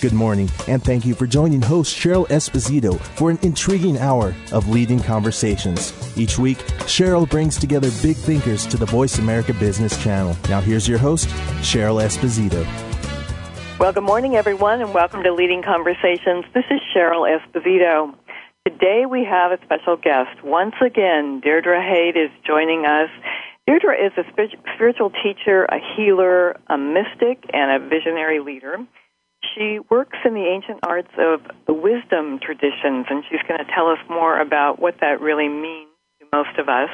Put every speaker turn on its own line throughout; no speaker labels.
Good morning, and thank you for joining host Cheryl Esposito for an intriguing hour of leading conversations. Each week, Cheryl brings together big thinkers to the Voice America Business Channel. Now, here's your host, Cheryl Esposito.
Well, good morning, everyone, and welcome to Leading Conversations. This is Cheryl Esposito. Today we have a special guest. Once again, Deirdre Hade is joining us. Deirdre is a spiritual teacher, a healer, a mystic, and a visionary leader. She works in the ancient arts of the wisdom traditions, and she's going to tell us more about what that really means to most of us.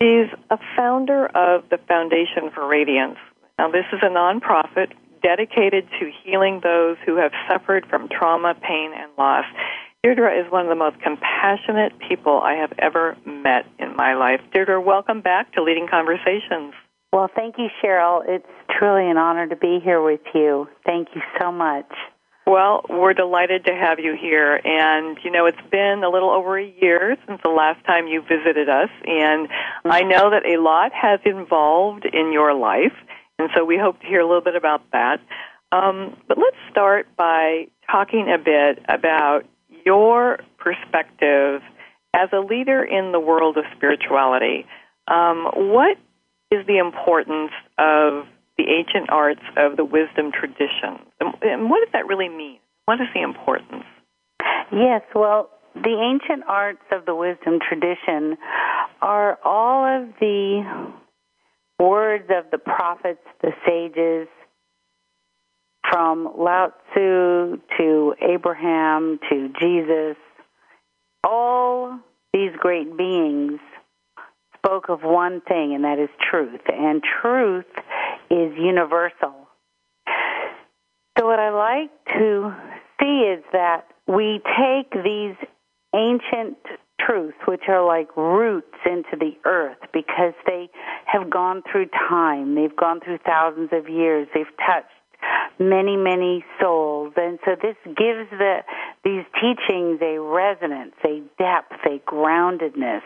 She's a founder of the Foundation for Radiance. Now, this is a nonprofit dedicated to healing those who have suffered from trauma, pain, and loss. Deirdre is one of the most compassionate people I have ever met in my life. Deirdre, welcome back to Leading Conversations.
Well, thank you, Cheryl. It's truly an honor to be here with you. Thank you so much.
Well, we're delighted to have you here. And, you know, it's been a little over a year since the last time you visited us. And I know that a lot has evolved in your life. And so we hope to hear a little bit about that. Um, but let's start by talking a bit about your perspective as a leader in the world of spirituality. Um, what is the importance of the ancient arts of the wisdom tradition. And what does that really mean? What is the importance?
Yes, well, the ancient arts of the wisdom tradition are all of the words of the prophets, the sages, from Lao Tzu to Abraham to Jesus, all these great beings spoke of one thing, and that is truth. And truth is universal. So, what I like to see is that we take these ancient truths, which are like roots into the earth, because they have gone through time, they've gone through thousands of years, they've touched many, many souls. And so this gives the, these teachings a resonance, a depth, a groundedness.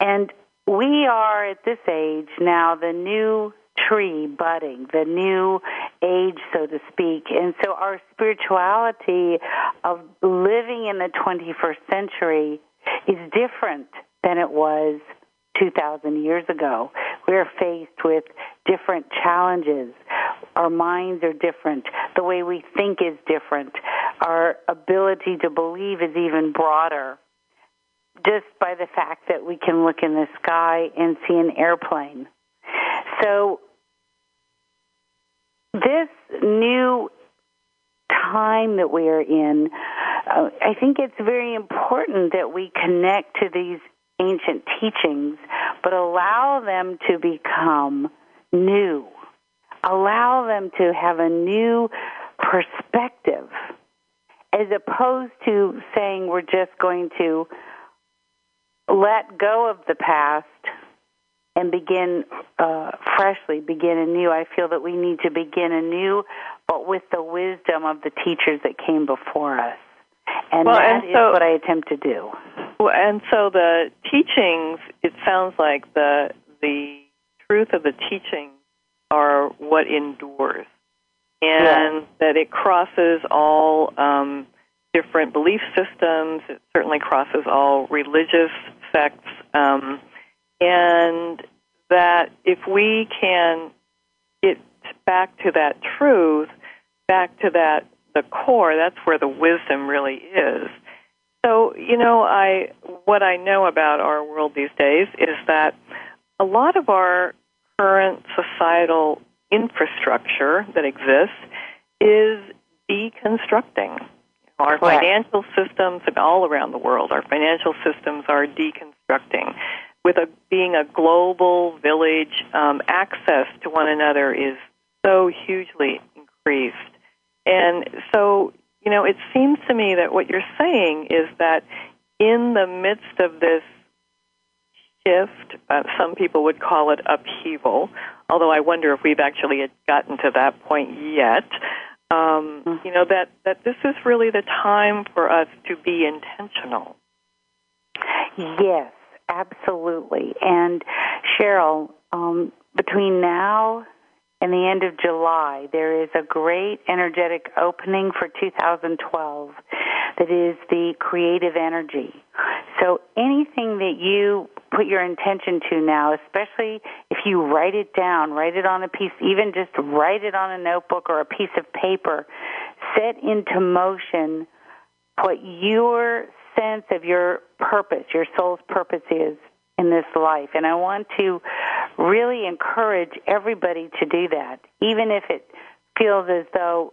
And we are at this age now the new tree budding, the new age, so to speak. And so our spirituality of living in the 21st century is different than it was 2,000 years ago. We're faced with different challenges. Our minds are different. The way we think is different. Our ability to believe is even broader just by the fact that we can look in the sky and see an airplane. So, this new time that we are in, uh, I think it's very important that we connect to these ancient teachings, but allow them to become new. Allow them to have a new perspective as opposed to saying we're just going to let go of the past and begin uh, freshly, begin anew. I feel that we need to begin anew, but with the wisdom of the teachers that came before us. And
well,
that
and so,
is what I attempt to do.
Well, and so the teachings, it sounds like the the truth of the teachings are what endures, and that it crosses all um, different belief systems. It certainly crosses all religious sects, um, and that if we can get back to that truth, back to that the core, that's where the wisdom really is. So, you know, I what I know about our world these days is that a lot of our current societal infrastructure that exists is deconstructing. Our financial systems and all around the world, our financial systems are deconstructing. With a, being a global village, um, access to one another is so hugely increased. And so, you know, it seems to me that what you're saying is that in the midst of this shift, uh, some people would call it upheaval, although I wonder if we've actually gotten to that point yet. Um, mm-hmm. you know that that this is really the time for us to be intentional.
Yes, absolutely. And Cheryl, um, between now and the end of July, there is a great energetic opening for 2012 that is the creative energy. So anything that you put your intention to now, especially if you write it down, write it on a piece, even just write it on a notebook or a piece of paper, set into motion what your sense of your purpose, your soul's purpose is in this life. And I want to really encourage everybody to do that, even if it feels as though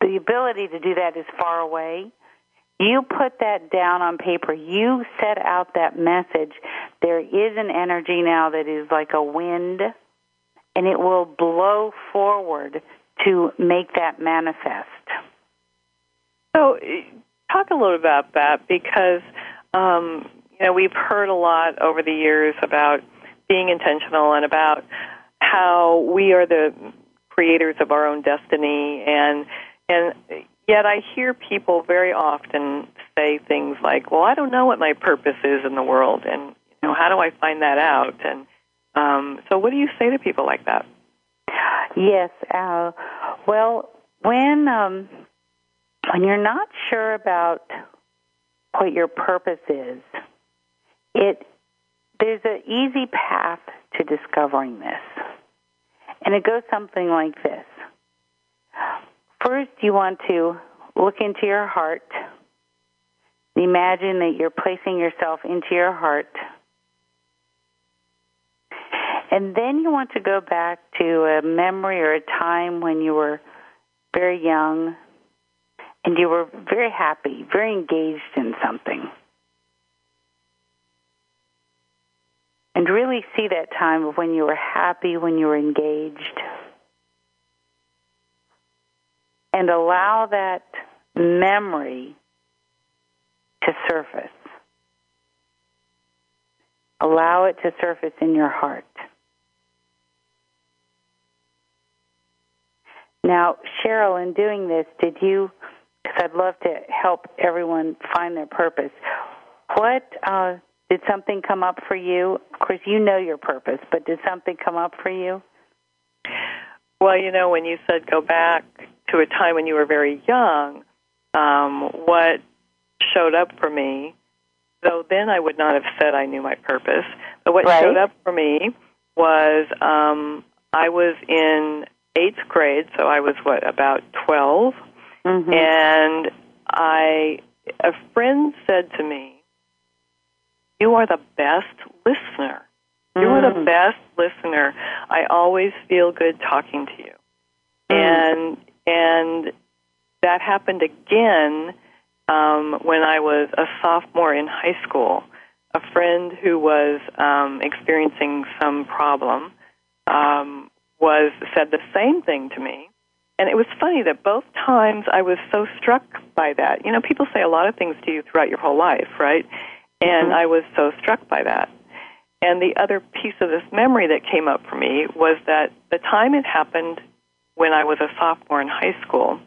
the ability to do that is far away. You put that down on paper. You set out that message. There is an energy now that is like a wind, and it will blow forward to make that manifest.
So, talk a little about that because um, you know we've heard a lot over the years about being intentional and about how we are the creators of our own destiny and and yet I hear people very often say things like, "Well, I don't know what my purpose is in the world, and you know, how do I find that out?" And um, so, what do you say to people like that?
Yes. Uh, well, when um, when you're not sure about what your purpose is, it there's an easy path to discovering this. And it goes something like this. First, you want to look into your heart. Imagine that you're placing yourself into your heart. And then you want to go back to a memory or a time when you were very young and you were very happy, very engaged in something. And really see that time of when you were happy, when you were engaged. And allow that memory to surface. Allow it to surface in your heart. Now, Cheryl, in doing this, did you because I'd love to help everyone find their purpose. What uh, did something come up for you? Of course, you know your purpose, but did something come up for you?
Well, you know, when you said go back to a time when you were very young, um, what showed up for me, though then I would not have said I knew my purpose, but what
right.
showed up for me was um, I was in eighth grade, so I was what about twelve Mm-hmm. And I, a friend said to me, "You are the best listener. You mm. are the mm. best listener. I always feel good talking to you." Mm. And and that happened again um, when I was a sophomore in high school. A friend who was um, experiencing some problem um, was said the same thing to me, and it was funny that both times I was so struck by that. You know, people say a lot of things to you throughout your whole life, right? And mm-hmm. I was so struck by that. And the other piece of this memory that came up for me was that the time it happened when I was a sophomore in high school,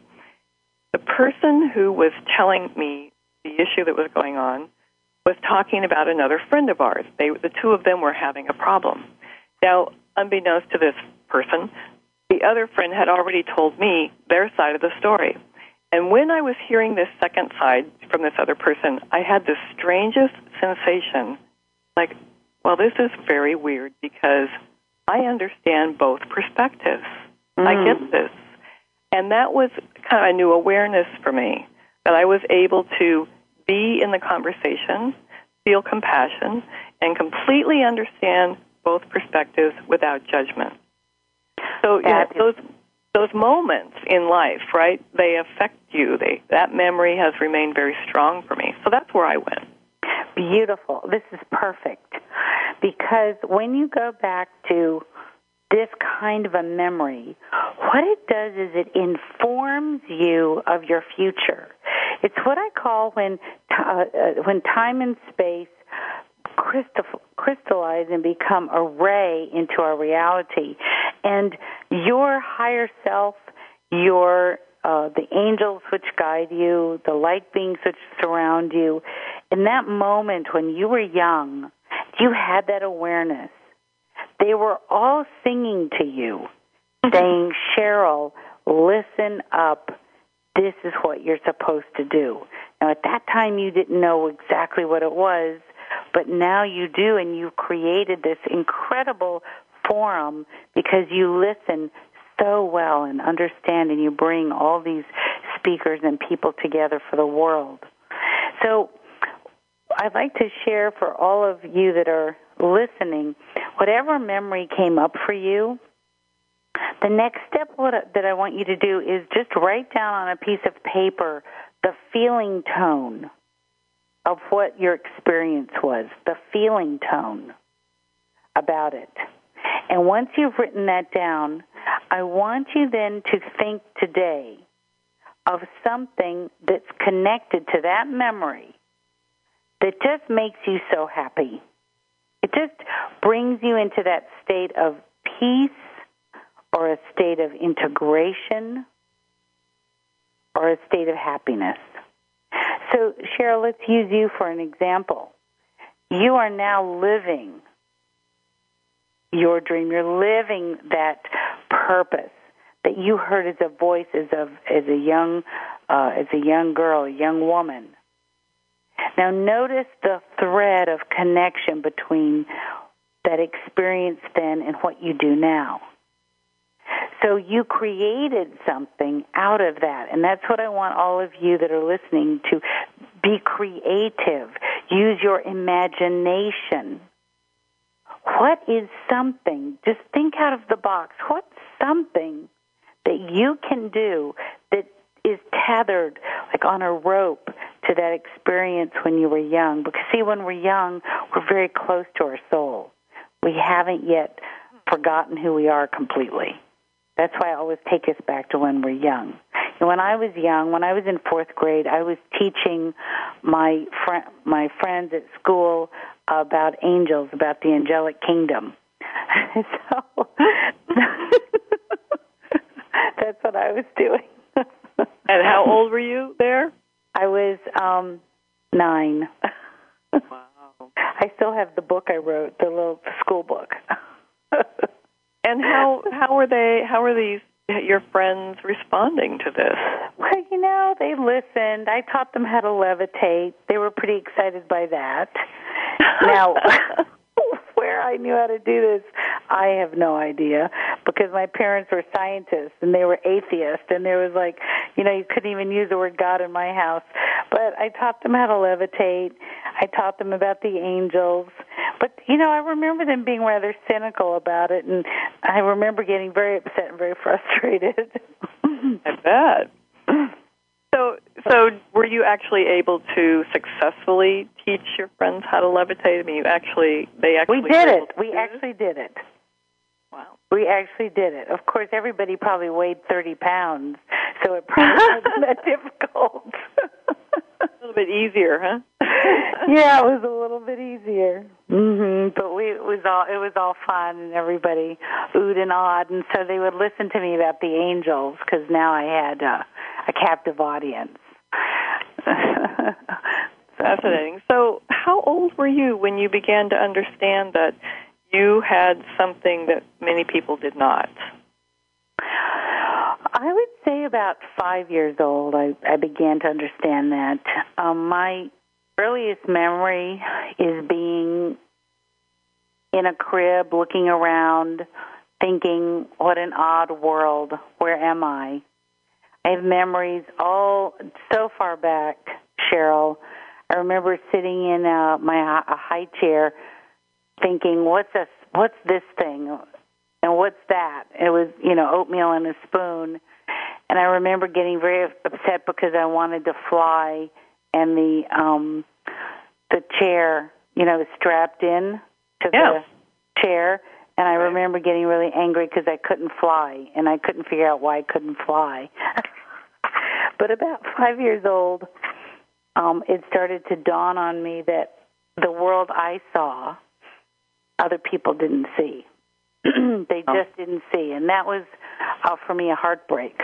the person who was telling me the issue that was going on was talking about another friend of ours. They, the two of them were having a problem. Now, unbeknownst to this person, the other friend had already told me their side of the story. And when I was hearing this second side from this other person, I had the strangest sensation like, well, this is very weird because I understand both perspectives. Mm. I get this. And that was kind of a new awareness for me that I was able to be in the conversation, feel compassion, and completely understand both perspectives without judgment. So yeah, those those moments in life, right? They affect you. They that memory has remained very strong for me. So that's where I went.
Beautiful. This is perfect. Because when you go back to this kind of a memory, what it does is it informs you of your future. It's what I call when uh, uh, when time and space crystallize and become a ray into our reality, and your higher self, your uh, the angels which guide you, the light beings which surround you, in that moment when you were young, you had that awareness they were all singing to you, saying, Cheryl, listen up. This is what you're supposed to do. Now, at that time, you didn't know exactly what it was, but now you do, and you've created this incredible forum because you listen so well and understand, and you bring all these speakers and people together for the world. So, I'd like to share for all of you that are listening, whatever memory came up for you, the next step that I want you to do is just write down on a piece of paper the feeling tone of what your experience was, the feeling tone about it. And once you've written that down, I want you then to think today of something that's connected to that memory that just makes you so happy it just brings you into that state of peace or a state of integration or a state of happiness. So, Cheryl, let's use you for an example. You are now living your dream. You're living that purpose that you heard as a voice as a as a young uh, as a young girl, a young woman. Now, notice the thread of connection between that experience then and what you do now. So you created something out of that. And that's what I want all of you that are listening to be creative. Use your imagination. What is something? Just think out of the box. What's something that you can do that is tethered like on a rope to that experience when you were young. Because, see, when we're young, we're very close to our soul. We haven't yet forgotten who we are completely. That's why I always take us back to when we're young. And when I was young, when I was in fourth grade, I was teaching my fr- my friends at school about angels, about the angelic kingdom. so that's what I was doing.
and how old were you there?
I was um nine.
wow.
I still have the book I wrote, the little school book.
And how how were they how are these your friends responding to this?
Well, you know, they listened. I taught them how to levitate. They were pretty excited by that. Now, where I knew how to do this, I have no idea because my parents were scientists and they were atheists and there was like, you know, you couldn't even use the word God in my house. But I taught them how to levitate. I taught them about the angels. But, you know, I remember them being rather cynical about it and I remember getting very upset and very frustrated.
I bet. So, so were you actually able to successfully teach your friends how to levitate? I mean, you actually, they actually.
We did it. We actually it? did it.
Wow.
We actually did it. Of course, everybody probably weighed 30 pounds, so it probably wasn't that difficult.
a little bit easier, huh?
yeah, it was a little bit easier. Mhm. But we it was all it was all fun and everybody oohed and awed and so they would listen to me about the angels cuz now I had uh, a captive audience.
Fascinating. So, how old were you when you began to understand that you had something that many people did not?
I would about five years old, I, I began to understand that. Um, my earliest memory is being in a crib, looking around, thinking, what an odd world. Where am I? I have memories all so far back, Cheryl. I remember sitting in uh, my a high chair, thinking, "What's this? What's this thing?" And what's that? It was, you know, oatmeal and a spoon. And I remember getting very upset because I wanted to fly and the um the chair, you know, was strapped in to
yeah.
the chair and I remember getting really angry because I couldn't fly and I couldn't figure out why I couldn't fly. but about 5 years old, um it started to dawn on me that the world I saw other people didn't see. they
Oh.
just didn't see, and that was uh, for me a heartbreak.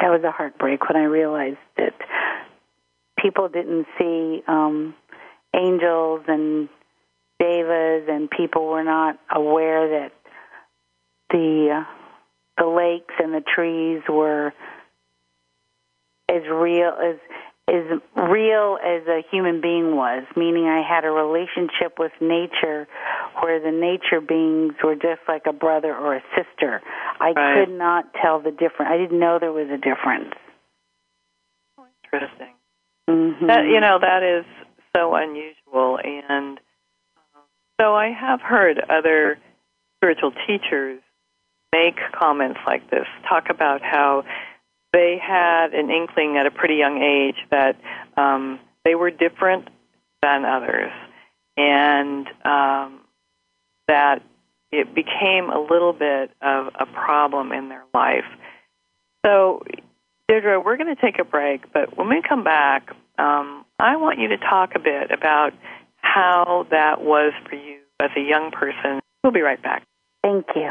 That was a heartbreak when I realized that people didn't see um, angels and devas, and people were not aware that the uh, the lakes and the trees were as real as as real as a human being was, meaning I had a relationship with nature where the nature beings were just like a brother or a sister. I
Right.
could not tell the difference. I didn't know there was a difference.
Interesting.
Mm-hmm.
That you know that is so unusual, and um, so I have heard other spiritual teachers make comments like this, talk about how they had an inkling at a pretty young age that um, they were different than others, and um, that it became a little bit of a problem in their life. So, Deirdre, we're going to take a break, but when we come back, um, I want you to talk a bit about how that was for you as a young person. We'll be right back.
Thank you.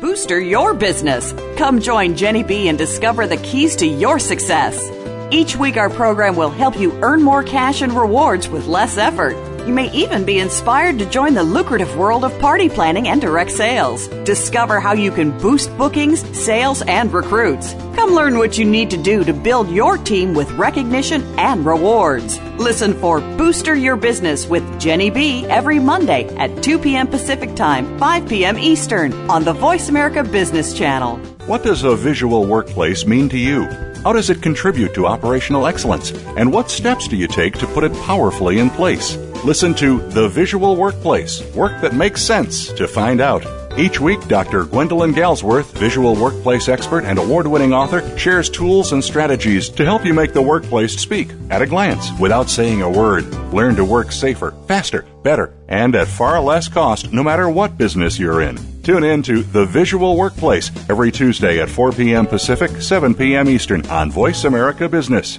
Booster your business. Come join Jenny B and discover the keys to your success. Each week, our program will help you earn more cash and rewards with less effort. You may even be inspired to join the lucrative world of party planning and direct sales. Discover how you can boost bookings, sales, and recruits. Come learn what you need to do to build your team with recognition and rewards. Listen for Booster Your Business with Jenny B every Monday at 2 p.m. Pacific Time, 5 p.m. Eastern on the Voice America Business Channel.
What does a visual workplace mean to you? How does it contribute to operational excellence? And what steps do you take to put it powerfully in place? Listen to The Visual Workplace, work that makes sense, to find out. Each week, Dr. Gwendolyn Galsworth, visual workplace expert and award winning author, shares tools and strategies to help you make the workplace speak at a glance without saying a word. Learn to work safer, faster, better, and at far less cost no matter what business you're in. Tune in to The Visual Workplace every Tuesday at 4 p.m. Pacific, 7 p.m. Eastern on Voice America Business.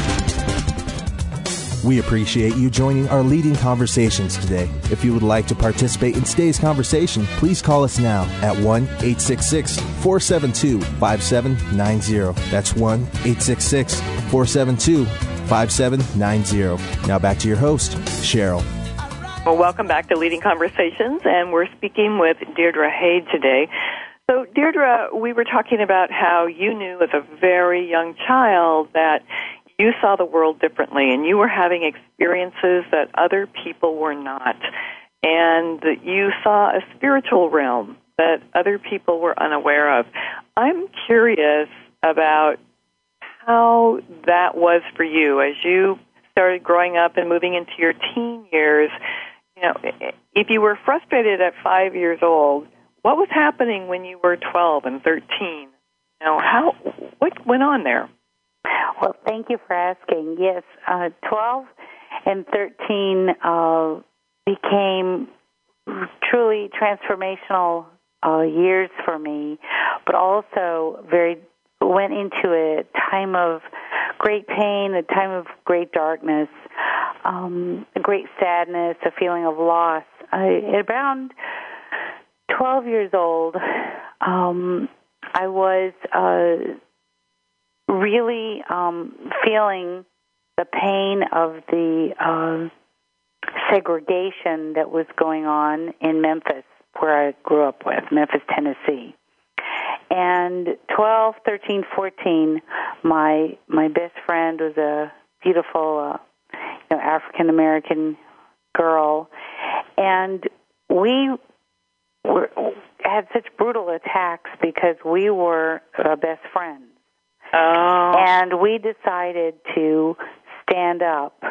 We appreciate you joining our leading conversations today. If you would like to participate in today's conversation, please call us now at 1 866 472 5790. That's 1 866 472 5790. Now back to your host, Cheryl.
Well, welcome back to Leading Conversations, and we're speaking with Deirdre Hade today. So, Deirdre, we were talking about how you knew as a very young child that you saw the world differently and you were having experiences that other people were not. And you saw a spiritual realm that other people were unaware of. I'm curious about how that was for you as you started growing up and moving into your teen years. You know, if you were frustrated at five years old, what was happening when you were 12 and 13? You know, how, what went on there?
Well, thank you for asking. Yes, uh, 12 and 13 uh, became truly transformational uh, years for me, but also very went into a time of great pain, a time of great darkness, um, a great sadness, a feeling of loss. I, around 12 years old, um, I was uh, really um, feeling the pain of the uh, segregation that was going on in Memphis, where I grew up with, Memphis, Tennessee. And 12, 13, 14, my my best friend was a beautiful, uh, you know, African American girl, and we were had such brutal attacks because we were uh, best friends.
Oh.
And we decided to stand up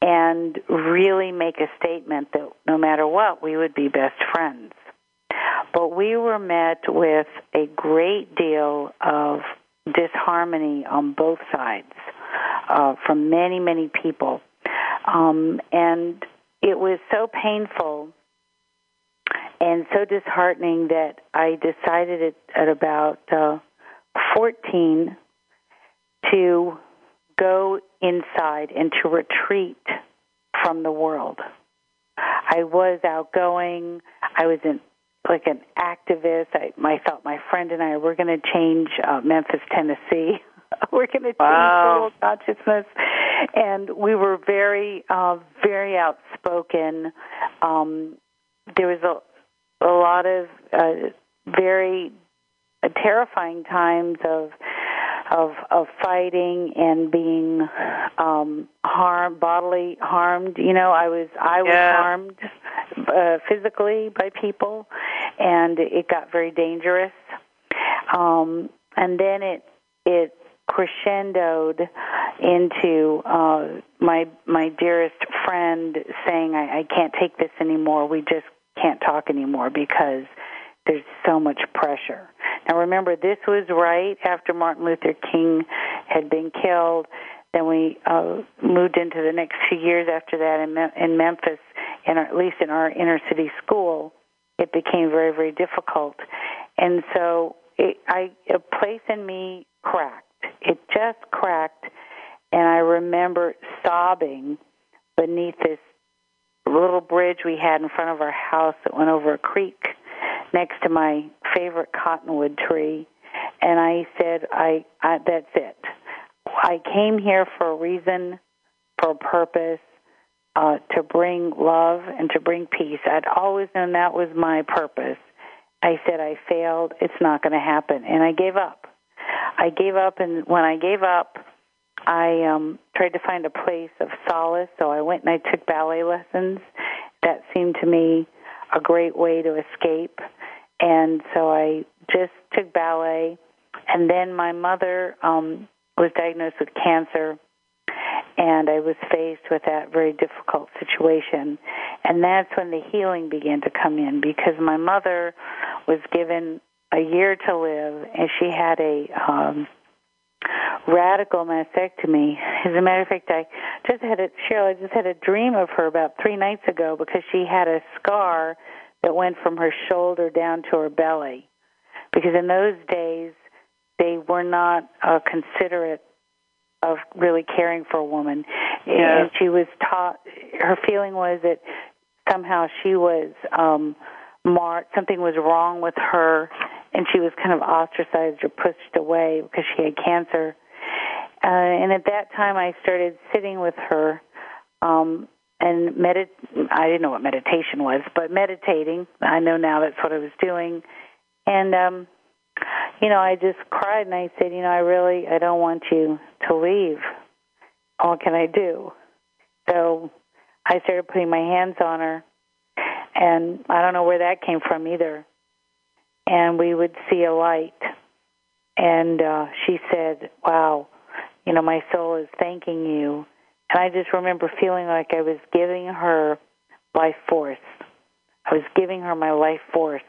and really make a statement that no matter what, we would be best friends. But we were met with a great deal of disharmony on both sides uh, from many, many people. Um, and it was so painful and so disheartening that I decided at, at about uh, 14 to go inside and to retreat from the world. I was outgoing. I was in, like an activist. I, I thought my friend and I were going to change uh, Memphis, Tennessee. we're going to change
wow.
world consciousness, and we were very, uh, very outspoken. Um, there was a, a lot of uh, very uh, terrifying times of of of fighting and being um harmed bodily harmed you know i was i was
Yeah.
harmed uh, physically by people and it got very dangerous um and then it it crescendoed into uh my my dearest friend saying I, I can't take this anymore we just can't talk anymore because there's so much pressure. Now remember, this was right after Martin Luther King had been killed. Then we uh, moved into the next few years after that in, Mem- in Memphis, and at least in our inner city school, it became very, very difficult. And so it, I, a place in me cracked. It just cracked, and I remember sobbing beneath this little bridge we had in front of our house that went over a creek next to my favorite cottonwood tree and I said I, I that's it. I came here for a reason, for a purpose, uh to bring love and to bring peace. I'd always known that was my purpose. I said I failed, it's not going to happen and I gave up. I gave up and when I gave up I um tried to find a place of solace, so I went and I took ballet lessons. That seemed to me a great way to escape. And so I just took ballet and then my mother um was diagnosed with cancer and I was faced with that very difficult situation. And that's when the healing began to come in because my mother was given a year to live and she had a um radical mastectomy. As a matter of fact, I just had a Cheryl. I just had a dream of her about three nights ago because she had a scar that went from her shoulder down to her belly. Because in those days, they were not uh, considerate of really caring for a woman,
Yeah.
and she was taught. Her feeling was that somehow she was um marked. Something was wrong with her, and she was kind of ostracized or pushed away because she had cancer. Uh, and at that time, I started sitting with her um, and medit. I didn't know what meditation was, but meditating. I know now that's what I was doing. And um, you know, I just cried and I said, you know, I really, I don't want you to leave. What can I do? So I started putting my hands on her, and I don't know where that came from either. And we would see a light, and uh, she said, "Wow, you know, my soul is thanking you." And I just remember feeling like I was giving her life force. I was giving her my life force,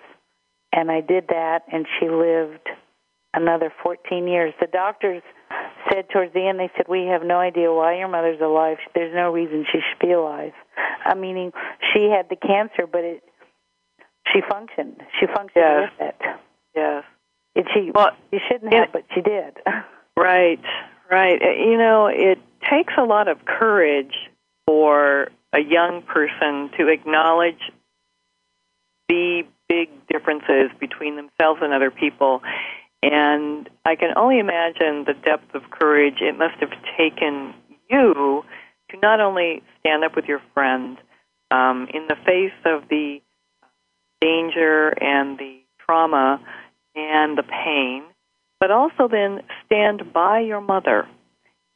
and I did that, and she lived another 14 years. The doctors said towards the end, they said, "We have no idea why your mother's alive. There's no reason she should be alive." I meaning she had the cancer, but it she functioned. She functioned
Yes.
with it.
Yes.
And she
Well,
she shouldn't
it-
have, but she did.
Right, right. Uh, You know, it takes a lot of courage for a young person to acknowledge the big differences between themselves and other people. And I can only imagine the depth of courage it must have taken you to not only stand up with your friend um, in the face of the danger and the trauma and the pain, but also then stand by your mother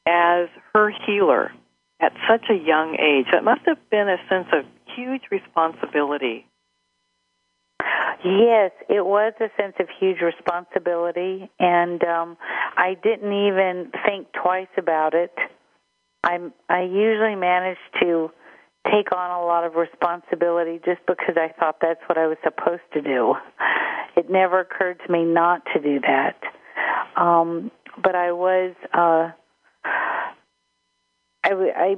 as her healer at such a young age. That must have been a sense of huge responsibility.
Yes, it was a sense of huge responsibility, and um, I didn't even think twice about it. I'm I usually manage to take on a lot of responsibility just because I thought that's what I was supposed to do. It never occurred to me not to do that. Um, but I was uh, I,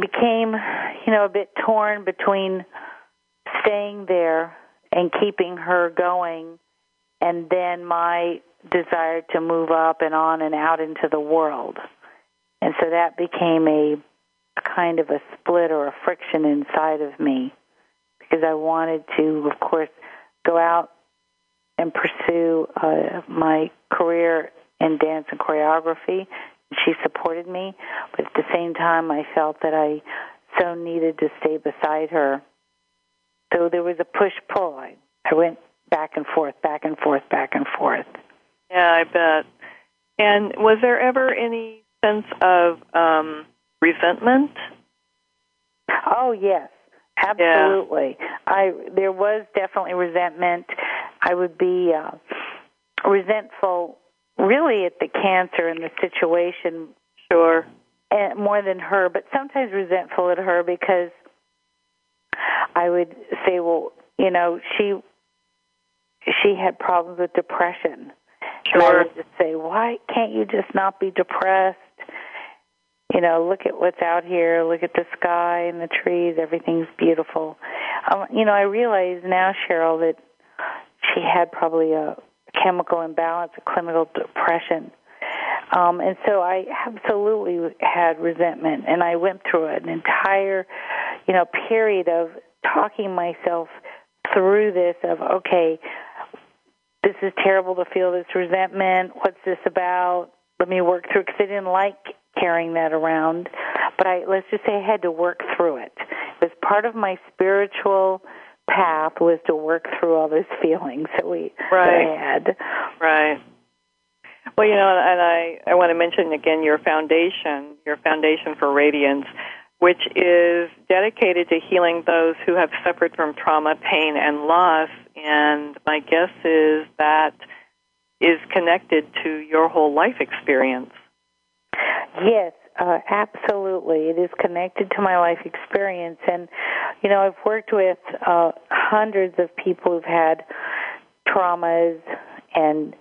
became, you know, a bit torn between staying there and keeping her going, and then my desire to move up and on and out into the world. And so that became a, a kind of a split or a friction inside of me because I wanted to, of course, go out and pursue uh, my career in dance and choreography. She supported me, but at the same time, I felt that I so needed to stay beside her. So there was a push pull. I, I went back and forth, back and forth, back and forth.
Yeah, I bet. And was there ever any sense of um, resentment?
Oh yes, absolutely. I there was definitely resentment. I would be uh, resentful, really, at the cancer and the situation.
Sure.
And more than her, but sometimes resentful at her because I would say, well, you know, she she had problems with depression. And I would just say, why can't you just not be depressed? You know, look at what's out here. Look at the sky and the trees. Everything's beautiful. Um, you know, I realize now, Cheryl, that she had probably a chemical imbalance, clinical depression. Um, and so I absolutely had resentment, and I went through an entire, you know, period of talking myself through this. Of okay, this is terrible to feel this resentment. What's this about? Let me work through because I didn't like carrying that around. But I let's just say I had to work through it. It was part of my spiritual path was to work through all those feelings that we
Right.
Had.
Right. Well, you know, and I, I want to mention again your foundation, your Foundation for Radiance, which is dedicated to healing those who have suffered from trauma, pain, and loss. And my guess is that is connected to your whole life experience.
Yes, uh, absolutely. It is connected to my life experience. And, you know, I've worked with uh, hundreds of people who've had traumas and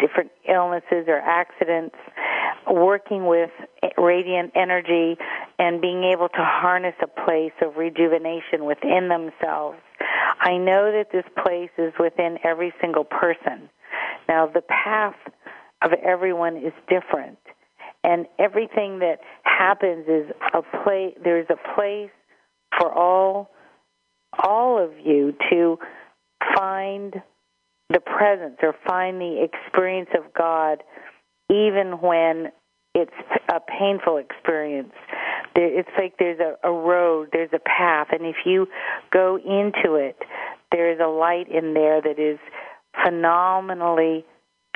different illnesses or accidents working with radiant energy and being able to harness a place of rejuvenation within themselves. I know that this place is within every single person. Now, the path of everyone is different, and everything that happens is a place. There's a place for all, all of you to find the presence or find the experience of God, even when it's a painful experience. It's like there's a, a road, there's a path, and if you go into it, there is a light in there that is phenomenally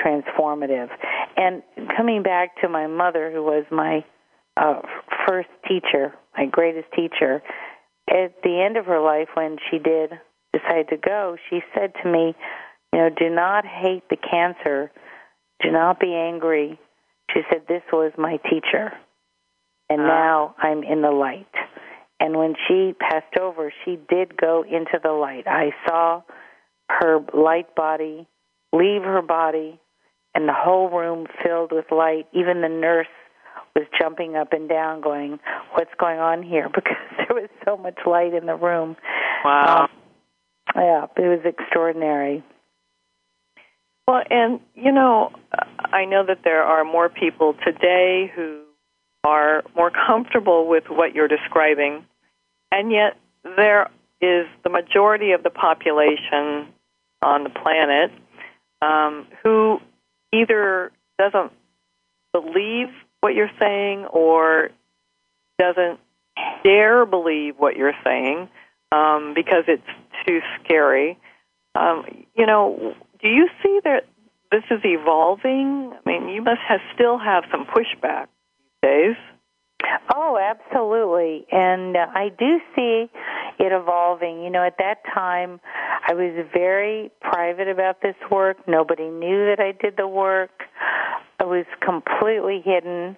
transformative. And coming back to my mother, who was my uh, first teacher, my greatest teacher, at the end of her life, when she did decide to go, she said to me, You know, do not hate the cancer, do not be angry. She said, This was my teacher, and uh. now I'm in the light. And when she passed over, she did go into the light. I saw her light body leave her body, and the whole room filled with light. Even the nurse was jumping up and down, going, "What's going on here?" Because there was so much light in the room.
Wow.
Um, yeah, it was extraordinary.
Well, and you know, I know that there are more people today who are more comfortable with what you're describing, and yet there is the majority of the population on the planet um, who either doesn't believe what you're saying or doesn't dare believe what you're saying um, because it's too scary. Um, you know, do you see that this is evolving? I mean, you must have still have some pushback these days.
Oh, absolutely. And uh, I do see it evolving. You know, at that time, I was very private about this work. Nobody knew that I did the work. I was completely hidden,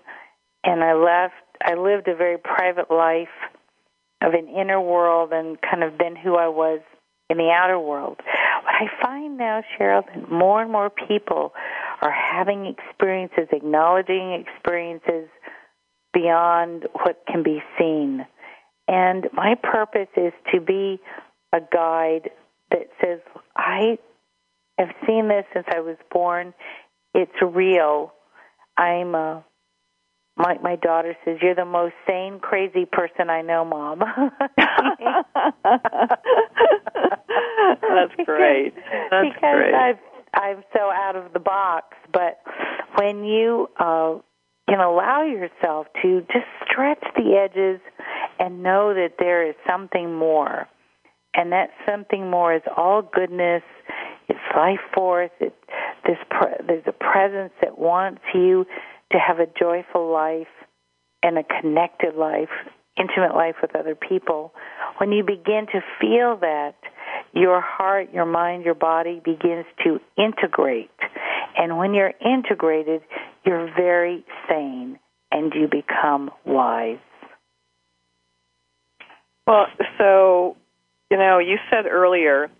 and I left. I lived a very private life of an inner world and kind of then who I was in the outer world. What I find now, Cheryl, that more and more people are having experiences, acknowledging experiences beyond what can be seen. And my purpose is to be a guide that says, I have seen this since I was born. It's real. I'm a my my daughter says you're the most sane crazy person I know, mom.
That's great. That's
because
great.
I've I'm so out of the box, but when you uh can allow yourself to just stretch the edges and know that there is something more. And that something more is all goodness. It's life force. It, this pre- there's a presence that wants you to have a joyful life and a connected life, intimate life with other people. When you begin to feel that, your heart, your mind, your body begins to integrate. And when you're integrated, you're very sane and you become wise.
Well, so, you know, you said earlier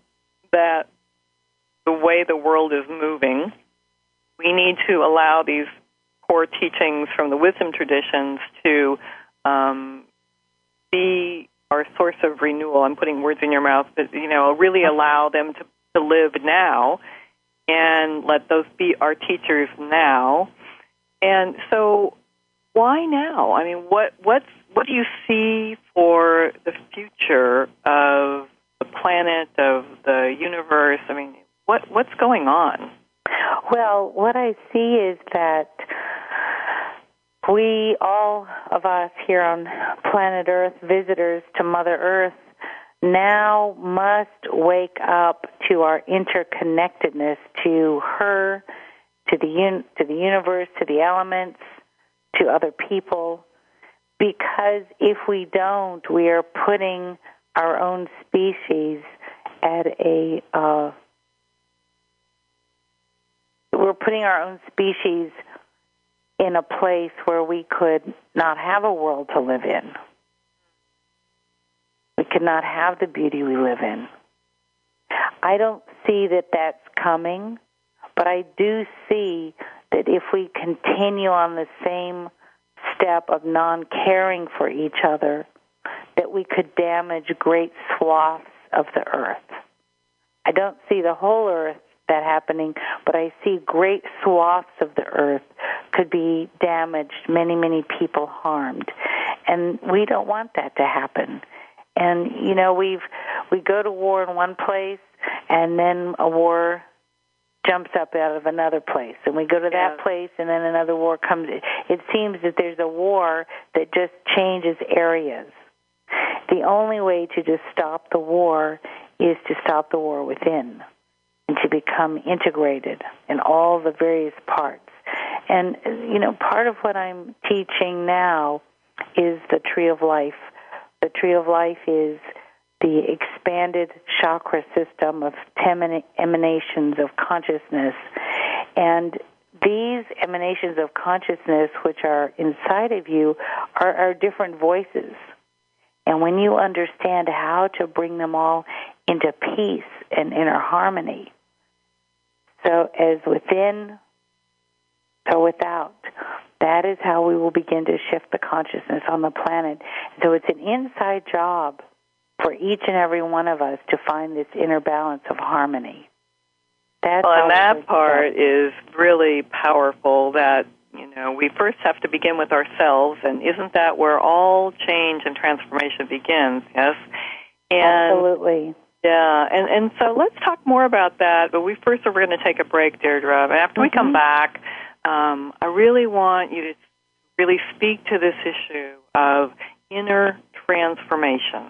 that the way the world is moving, we need to allow these core teachings from the wisdom traditions to um, be our source of renewal. I'm putting words in your mouth, but you know, really allow them to, to live now, and let those be our teachers now. And so, why now? I mean, what what's what do you see for the future of the planet, of the universe? I mean, what what's going on?
Well, what I see is that we, all of us here on planet Earth, visitors to Mother Earth, now must wake up to our interconnectedness to her, to the un- to the universe, to the elements, to other people. Because if we don't, we are putting our own species at a uh, we're putting our own species in a place where we could not have a world to live in. We could not have the beauty we live in. I don't see that that's coming, but I do see that if we continue on the same step of non caring for each other, that we could damage great swaths of the earth. I don't see the whole earth that happening, but I see great swaths of the earth could be damaged, many, many people harmed. And we don't want that to happen. And you know, we've we go to war in one place and then a war jumps up out of another place. And we go to that
Yeah.
place and then another war comes. It seems that there's a war that just changes areas. The only way to just stop the war is to stop the war within and to become integrated in all the various parts. And you know part of what i'm teaching now is the tree of life. The tree of life is the expanded chakra system of 10 emanations of consciousness. And these emanations of consciousness, which are inside of you, are, are different voices. And when you understand how to bring them all into peace and inner harmony, so as within, so without, that is how we will begin to shift the consciousness on the planet. So it's an inside job for each and every one of us to find this inner balance of harmony. That's
Well, and that part is really powerful that, you know, we first have to begin with ourselves, and isn't that where all change and transformation begins? Yes? And
Absolutely.
Yeah, and and so let's talk more about that. But we first are going to take a break, Deirdre. And after we come back, um, I really want you to really speak to this issue of inner transformation.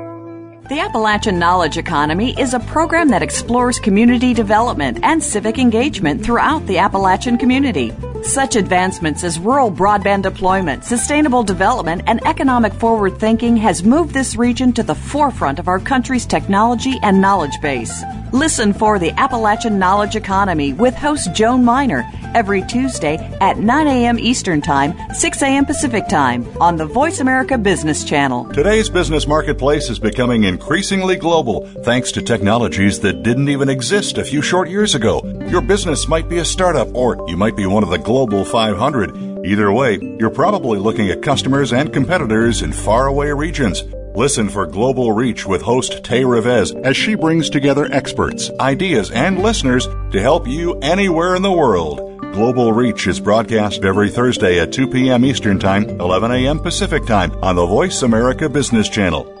The Appalachian Knowledge Economy is a program that explores community development and civic engagement throughout the Appalachian community. Such advancements as rural broadband deployment, sustainable development, and economic forward thinking has moved this region to the forefront of our country's technology and knowledge base. Listen for the Appalachian Knowledge Economy with host Joan Miner every Tuesday at 9 a.m. Eastern Time, 6 a.m. Pacific Time on the Voice America Business Channel.
Today's business marketplace is becoming increasingly global thanks to technologies that didn't even exist a few short years ago. Your business might be a startup or you might be one of the Global 500. Either way, you're probably looking at customers and competitors in faraway regions. Listen for Global Reach with host Tay Revez as she brings together experts, ideas, and listeners to help you anywhere in the world. Global Reach is broadcast every Thursday at 2 p.m. Eastern Time, 11 a.m. Pacific Time on the Voice America Business Channel.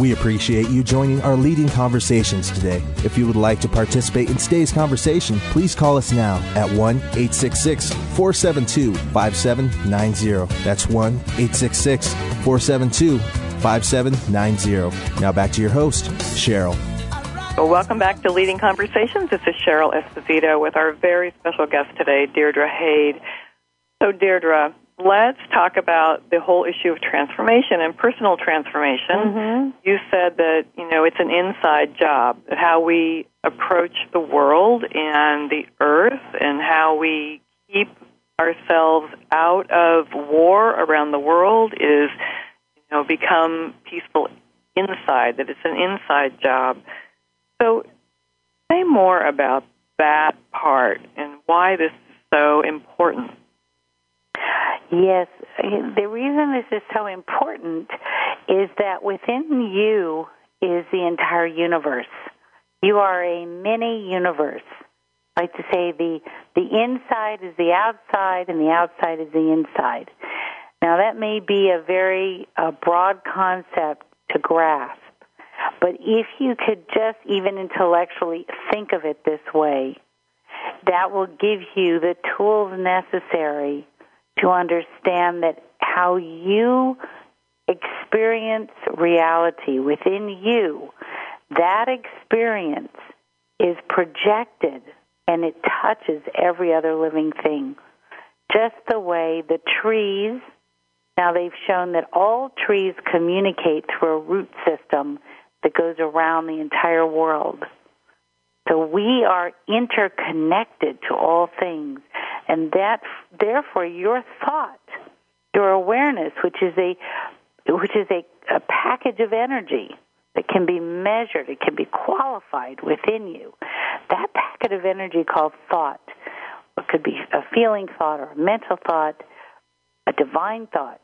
We appreciate you joining our leading conversations today. If you would like to participate in today's conversation, please call us now at 1 866 472 5790. That's 1 866 472 5790. Now back to your host, Cheryl.
Well, welcome back to Leading Conversations. This is Cheryl Esposito with our very special guest today, Deirdre Hade. So, Deirdre, let's talk about the whole issue of transformation and personal transformation.
Mm-hmm.
You said that, you know, it's an inside job, how we approach the world and the earth and how we keep ourselves out of war around the world is, you know, become peaceful inside, that it's an inside job. So, say more about that part and why this is so important.
Yes, the reason this is so important is that within you is the entire universe. You are a mini universe. I like to say the the inside is the outside and the outside is the inside. Now that may be a very uh, broad concept to grasp, but if you could just even intellectually think of it this way, that will give you the tools necessary to understand that how you experience reality within you, that experience is projected and it touches every other living thing. Just the way the trees, now they've shown that all trees communicate through a root system that goes around the entire world. So we are interconnected to all things, and that therefore your thought, your awareness, which is a which is a, a package of energy that can be measured, it can be qualified within you. That packet of energy called thought, it could be a feeling thought or a mental thought, a divine thought.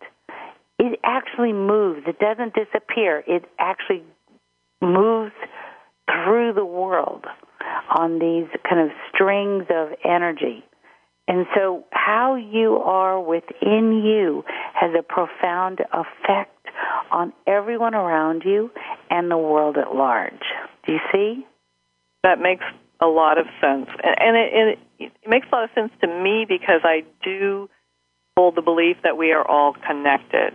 It actually moves. It doesn't disappear. It actually moves through the world on these kind of strings of energy. And so, how you are within you has a profound effect on everyone around you and the world at large. Do you see?
That makes a lot of sense. And it, it, it makes a lot of sense to me because I do hold the belief that we are all connected.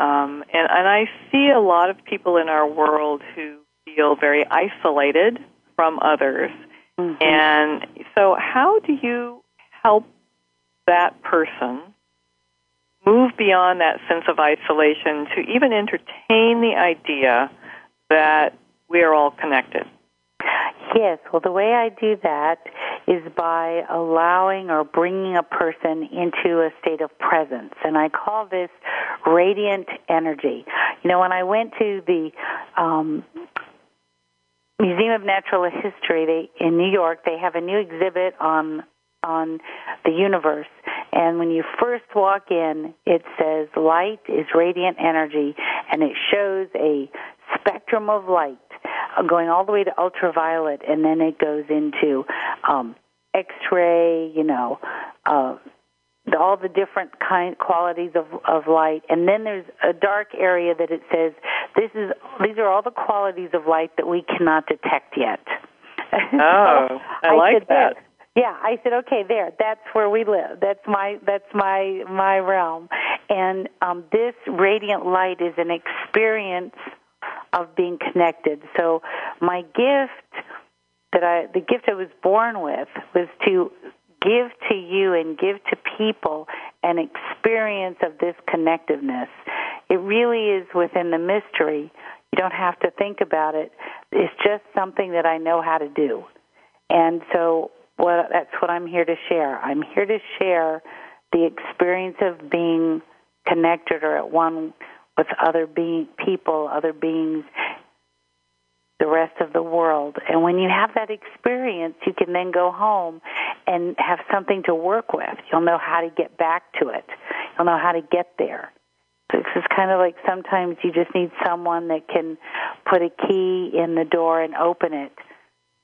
Um, and, and I see a lot of people in our world who feel very isolated from others.
Mm-hmm.
And so, how do you help that person move beyond that sense of isolation to even entertain the idea that we are all connected?
Yes, well, the way I do that is by allowing or bringing a person into a state of presence. And I call this radiant energy. You know, when I went to the um, Museum of Natural History they, in New York, they have a new exhibit on on the universe. And when you first walk in, it says light is radiant energy, and it shows a spectrum of light going all the way to ultraviolet, and then it goes into um, X-ray, you know, uh, all the different kind qualities of of light. And then there's a dark area that it says this is these are all the qualities of light that we cannot detect yet.
Oh i, like
said,
that
yeah i said okay there that's where we live that's my that's my my realm and um this radiant light is an experience of being connected so my gift that i the gift i was born with was to give to you and give to people an experience of this connectiveness. It really is within the mystery. You don't have to think about it. It's just something that I know how to do. And so what, that's what I'm here to share. I'm here to share the experience of being connected or at one with other being, people, other beings, the rest of the world. And when you have that experience, you can then go home and have something to work with. You'll know how to get back to it. You'll know how to get there. So it's just kind of like sometimes you just need someone that can put a key in the door and open it.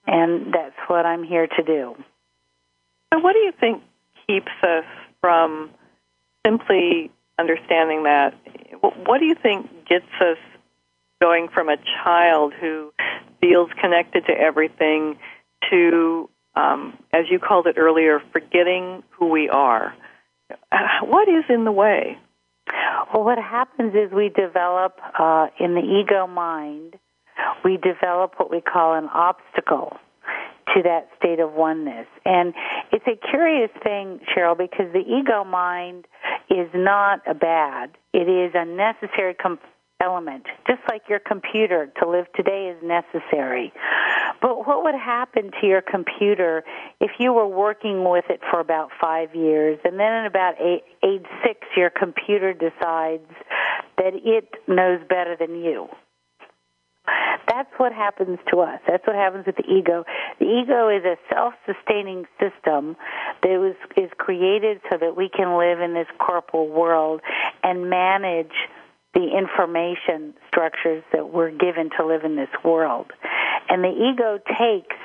And that's what I'm here to do.
So, what do you think keeps us from simply understanding that? What do you think gets us going from a child who feels connected to everything to, um, as you called it earlier, forgetting who we are. Uh, what is in the way?
Well, what happens is we develop uh, in the ego mind, we develop what we call an obstacle to that state of oneness. And it's a curious thing, Cheryl, because the ego mind is not a bad. It is a necessary com- element, just like your computer to live today is necessary. But what would happen to your computer if you were working with it for about five years, and then in about eight, age six, your computer decides that it knows better than you? That's what happens to us. That's what happens with the ego. The ego is a self-sustaining system that was, is created so that we can live in this corporal world and manage the information structures that we're given to live in this world. And the ego takes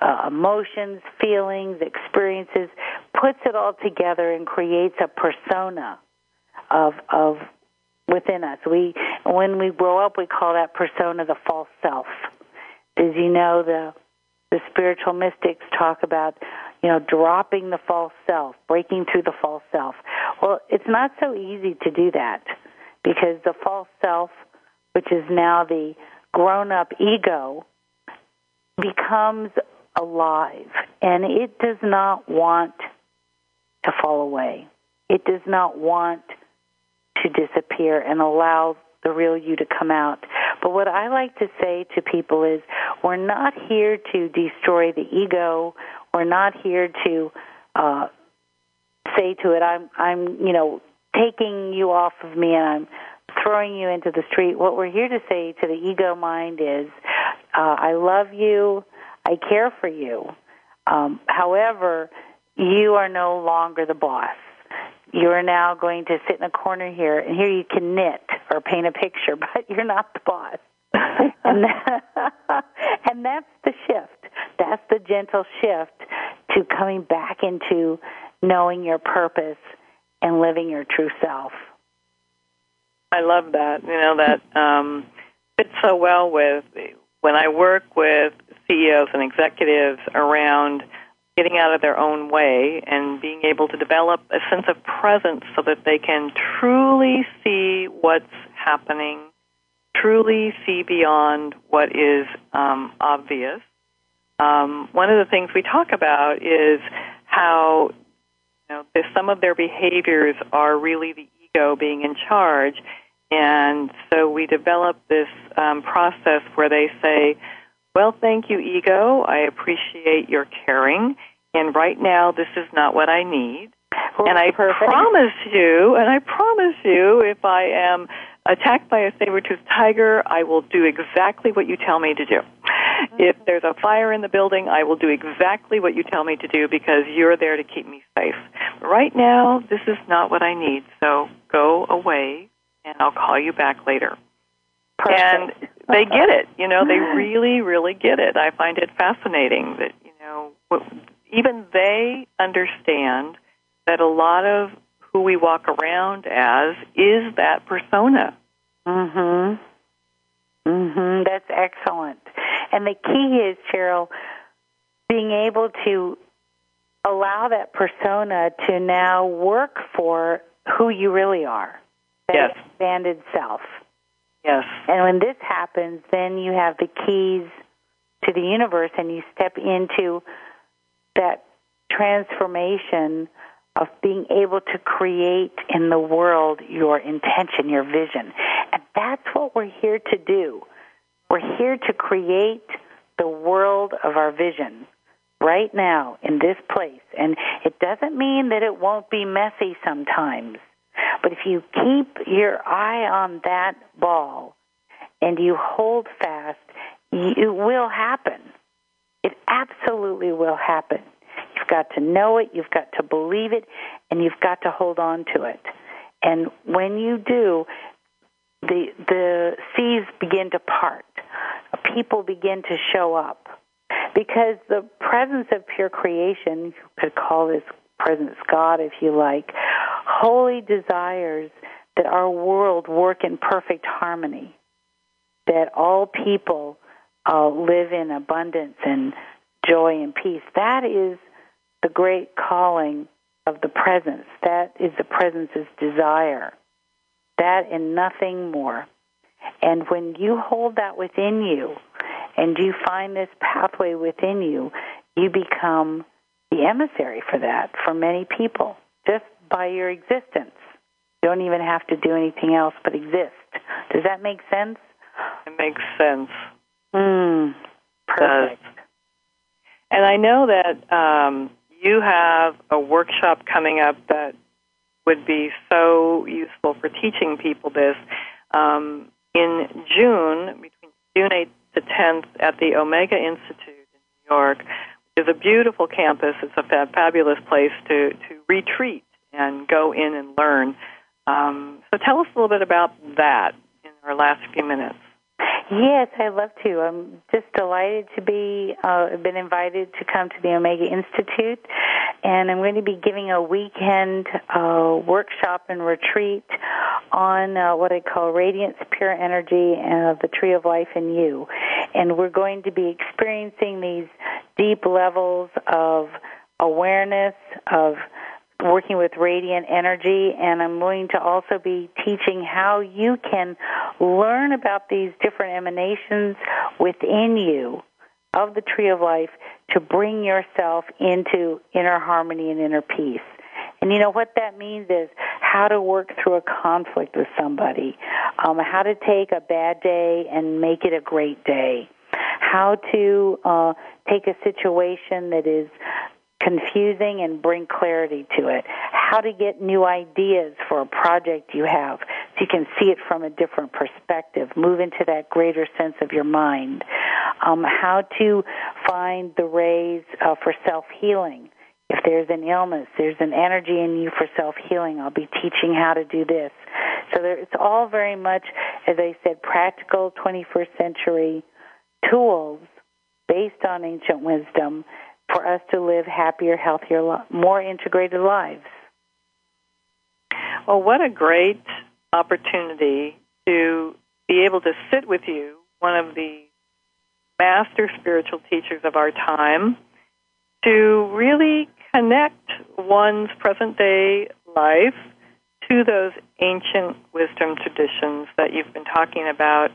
uh, emotions, feelings, experiences, puts it all together and creates a persona of of within us. We when we grow up we call that persona the false self. As you know the the spiritual mystics talk about you know dropping the false self, breaking through the false self. Well, it's not so easy to do that because the false self, which is now the grown up ego, becomes alive and it does not want to fall away. It does not want to disappear and allow the real you to come out. But what I like to say to people is we're not here to destroy the ego. We're not here to uh, say to it, I'm, I'm, you know, taking you off of me and I'm throwing you into the street. What we're here to say to the ego mind is, uh, I love you, I care for you. Um, however, you are no longer the boss. You are now going to sit in a corner here, and here you can knit or paint a picture, but you're not the boss. and, that, and that's the shift. That's the gentle shift to coming back into knowing your purpose and living your true self.
I love that. You know that um, fits so well with when I work with CEOs and executives around getting out of their own way and being able to develop a sense of presence so that they can truly see what's happening, truly see beyond what is um, obvious. Um, one of the things we talk about is how you know, some of their behaviors are really the ego being in charge. And so we develop this um, process where they say, well, thank you, ego. I appreciate your caring. And right now, this is not what I need. And I
perfect.
promise you, and I promise you, if I am attacked by a saber-toothed tiger, I will do exactly what you tell me to do. If there's a fire in the building, I will do exactly what you tell me to do because you're there to keep me safe. Right now, this is not what I need, so go away and I'll call you back later.
Perfect.
And they get uh-huh. it. You know, they really, really get it. I find it fascinating that, you know, what, even they understand that a lot of who we walk around as is that persona.
Mhm. Mhm. That's excellent. And the key is, Cheryl, being able to allow that persona to now work for who you really are. That
Yes.
expanded self.
Yes.
And when this happens, then you have the keys to the universe and you step into that transformation of being able to create in the world your intention, your vision. And that's what we're here to do. We're here to create the world of our vision right now in this place. And it doesn't mean that it won't be messy sometimes. But if you keep your eye on that ball and you hold fast, it will happen. Absolutely will happen. You've got to know it, you've got to believe it, and you've got to hold on to it. And when you do, the the seas begin to part. People begin to show up because the presence of pure creation, you could call this presence God if you like, wholly desires that our world work in perfect harmony. that all people uh, live in abundance and joy and peace. That is the great calling of the presence. That is the presence's desire. That and nothing more. And when you hold that within you and you find this pathway within you, you become the emissary for that for many people just by your existence. You don't even have to do anything else but exist. Does that make sense?
It makes sense.
Mm, perfect.
And I know that um, you have a workshop coming up that would be so useful for teaching people this. Um, in June, between June 8th to 10th, at the Omega Institute in New York, which is a beautiful campus. It's a fab- fabulous place to, to retreat and go in and learn. Um, so tell us a little bit about that in our last few minutes.
Yes, I'd love to. I'm just delighted to be uh, been invited to come to the Omega Institute, and I'm going to be giving a weekend uh, workshop and retreat on uh, what I call radiance, pure energy, and the tree of life in you. And we're going to be experiencing these deep levels of awareness of working with radiant energy, and I'm going to also be teaching how you can learn about these different emanations within you of the tree of life to bring yourself into inner harmony and inner peace. And you know what that means is how to work through a conflict with somebody, um, how to take a bad day and make it a great day, how to uh, take a situation that is confusing and bring clarity to it. How to get new ideas for a project you have so you can see it from a different perspective. Move into that greater sense of your mind. Um, how to find the rays uh, for self healing. If there's an illness, there's an energy in you for self healing. I'll be teaching how to do this. So there, it's all very much, as I said, practical 21st century tools based on ancient wisdom for us to live happier, healthier, more integrated lives.
Well, what a great opportunity to be able to sit with you, one of the master spiritual teachers of our time, to really connect one's present day life to those ancient wisdom traditions that you've been talking about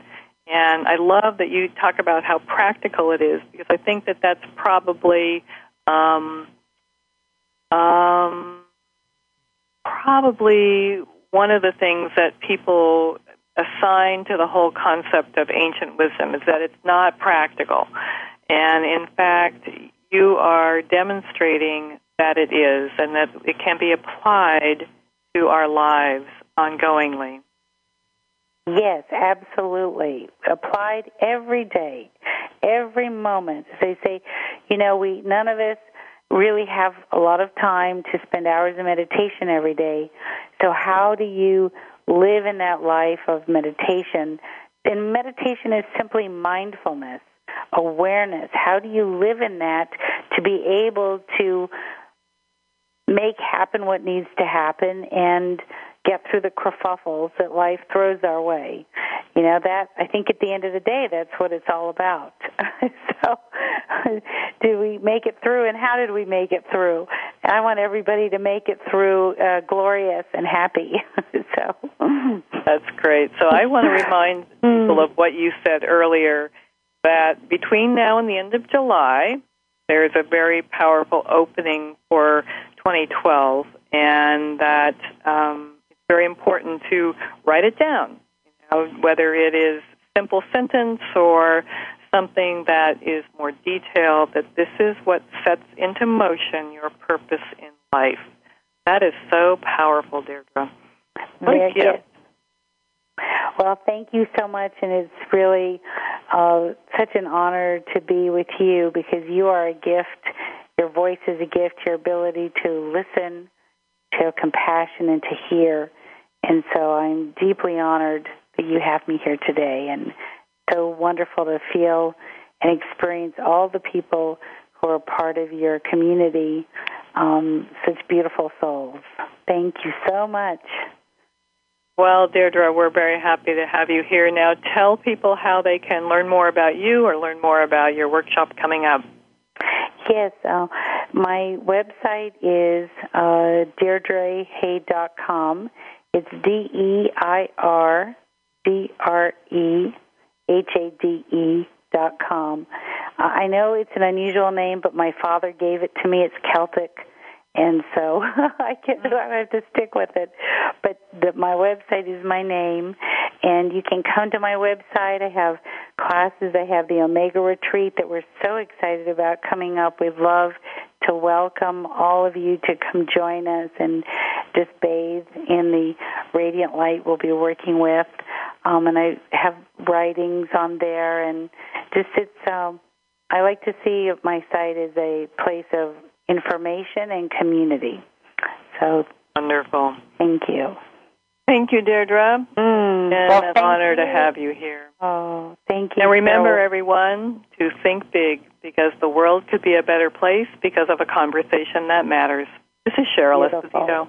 and I love that you talk about how practical it is because I think that that's probably um, um, probably one of the things that people assign to the whole concept of ancient wisdom is that it's not practical. And in fact, you are demonstrating that it is and that it can be applied to our lives ongoingly.
Yes, absolutely. Applied every day, every moment. They say, you know, we none of us really have a lot of time to spend hours in meditation every day. So how do you live in that life of meditation? And meditation is simply mindfulness, awareness. How do you live in that to be able to make happen what needs to happen and get through the kerfuffles that life throws our way. You know, that, I think at the end of the day, that's what it's all about. so, do we make it through and how did we make it through? And I want everybody to make it through uh, glorious and happy. so,
that's great. So, I want to remind people of what you said earlier that between now and the end of July, there's a very powerful opening for 2012, and that um, very important to write it down. You know, whether it is simple sentence or something that is more detailed, that this is what sets into motion your purpose in life. That is so powerful, Deirdre.
Thank you. Well, thank you so much, and it's really uh, such an honor to be with you because you are a gift. Your voice is a gift. Your ability to listen, to have compassion, and to hear and so I'm deeply honored that you have me here today and so wonderful to feel and experience all the people who are part of your community, um, such beautiful souls. Thank you so much.
Well, Deirdre, we're very happy to have you here. Now, tell people how they can learn more about you or learn more about your workshop coming up.
Yes, uh, my website is uh, deirdrehade.com. It's D E I R D R E H A D E dot com. Uh, I know it's an unusual name, but my father gave it to me. It's Celtic, and so I can't. I have to stick with it. But the, my website is my name, and you can come to my website. I have classes. I have the Omega Retreat that we're so excited about coming up. We'd love to welcome all of you to come join us and just bathe in the radiant light we'll be working with. Um, and I have writings on there, and just it's. Um, I like to see if my site as a place of information and community. So
wonderful.
Thank you.
Thank you, Deirdre.
Mm,
and
well,
an honor
you.
to have you here.
Oh, thank you.
And remember,
so.
everyone, to think big because the world could be a better place because of a conversation that matters. This is Cheryl
Beautiful.
Esposito.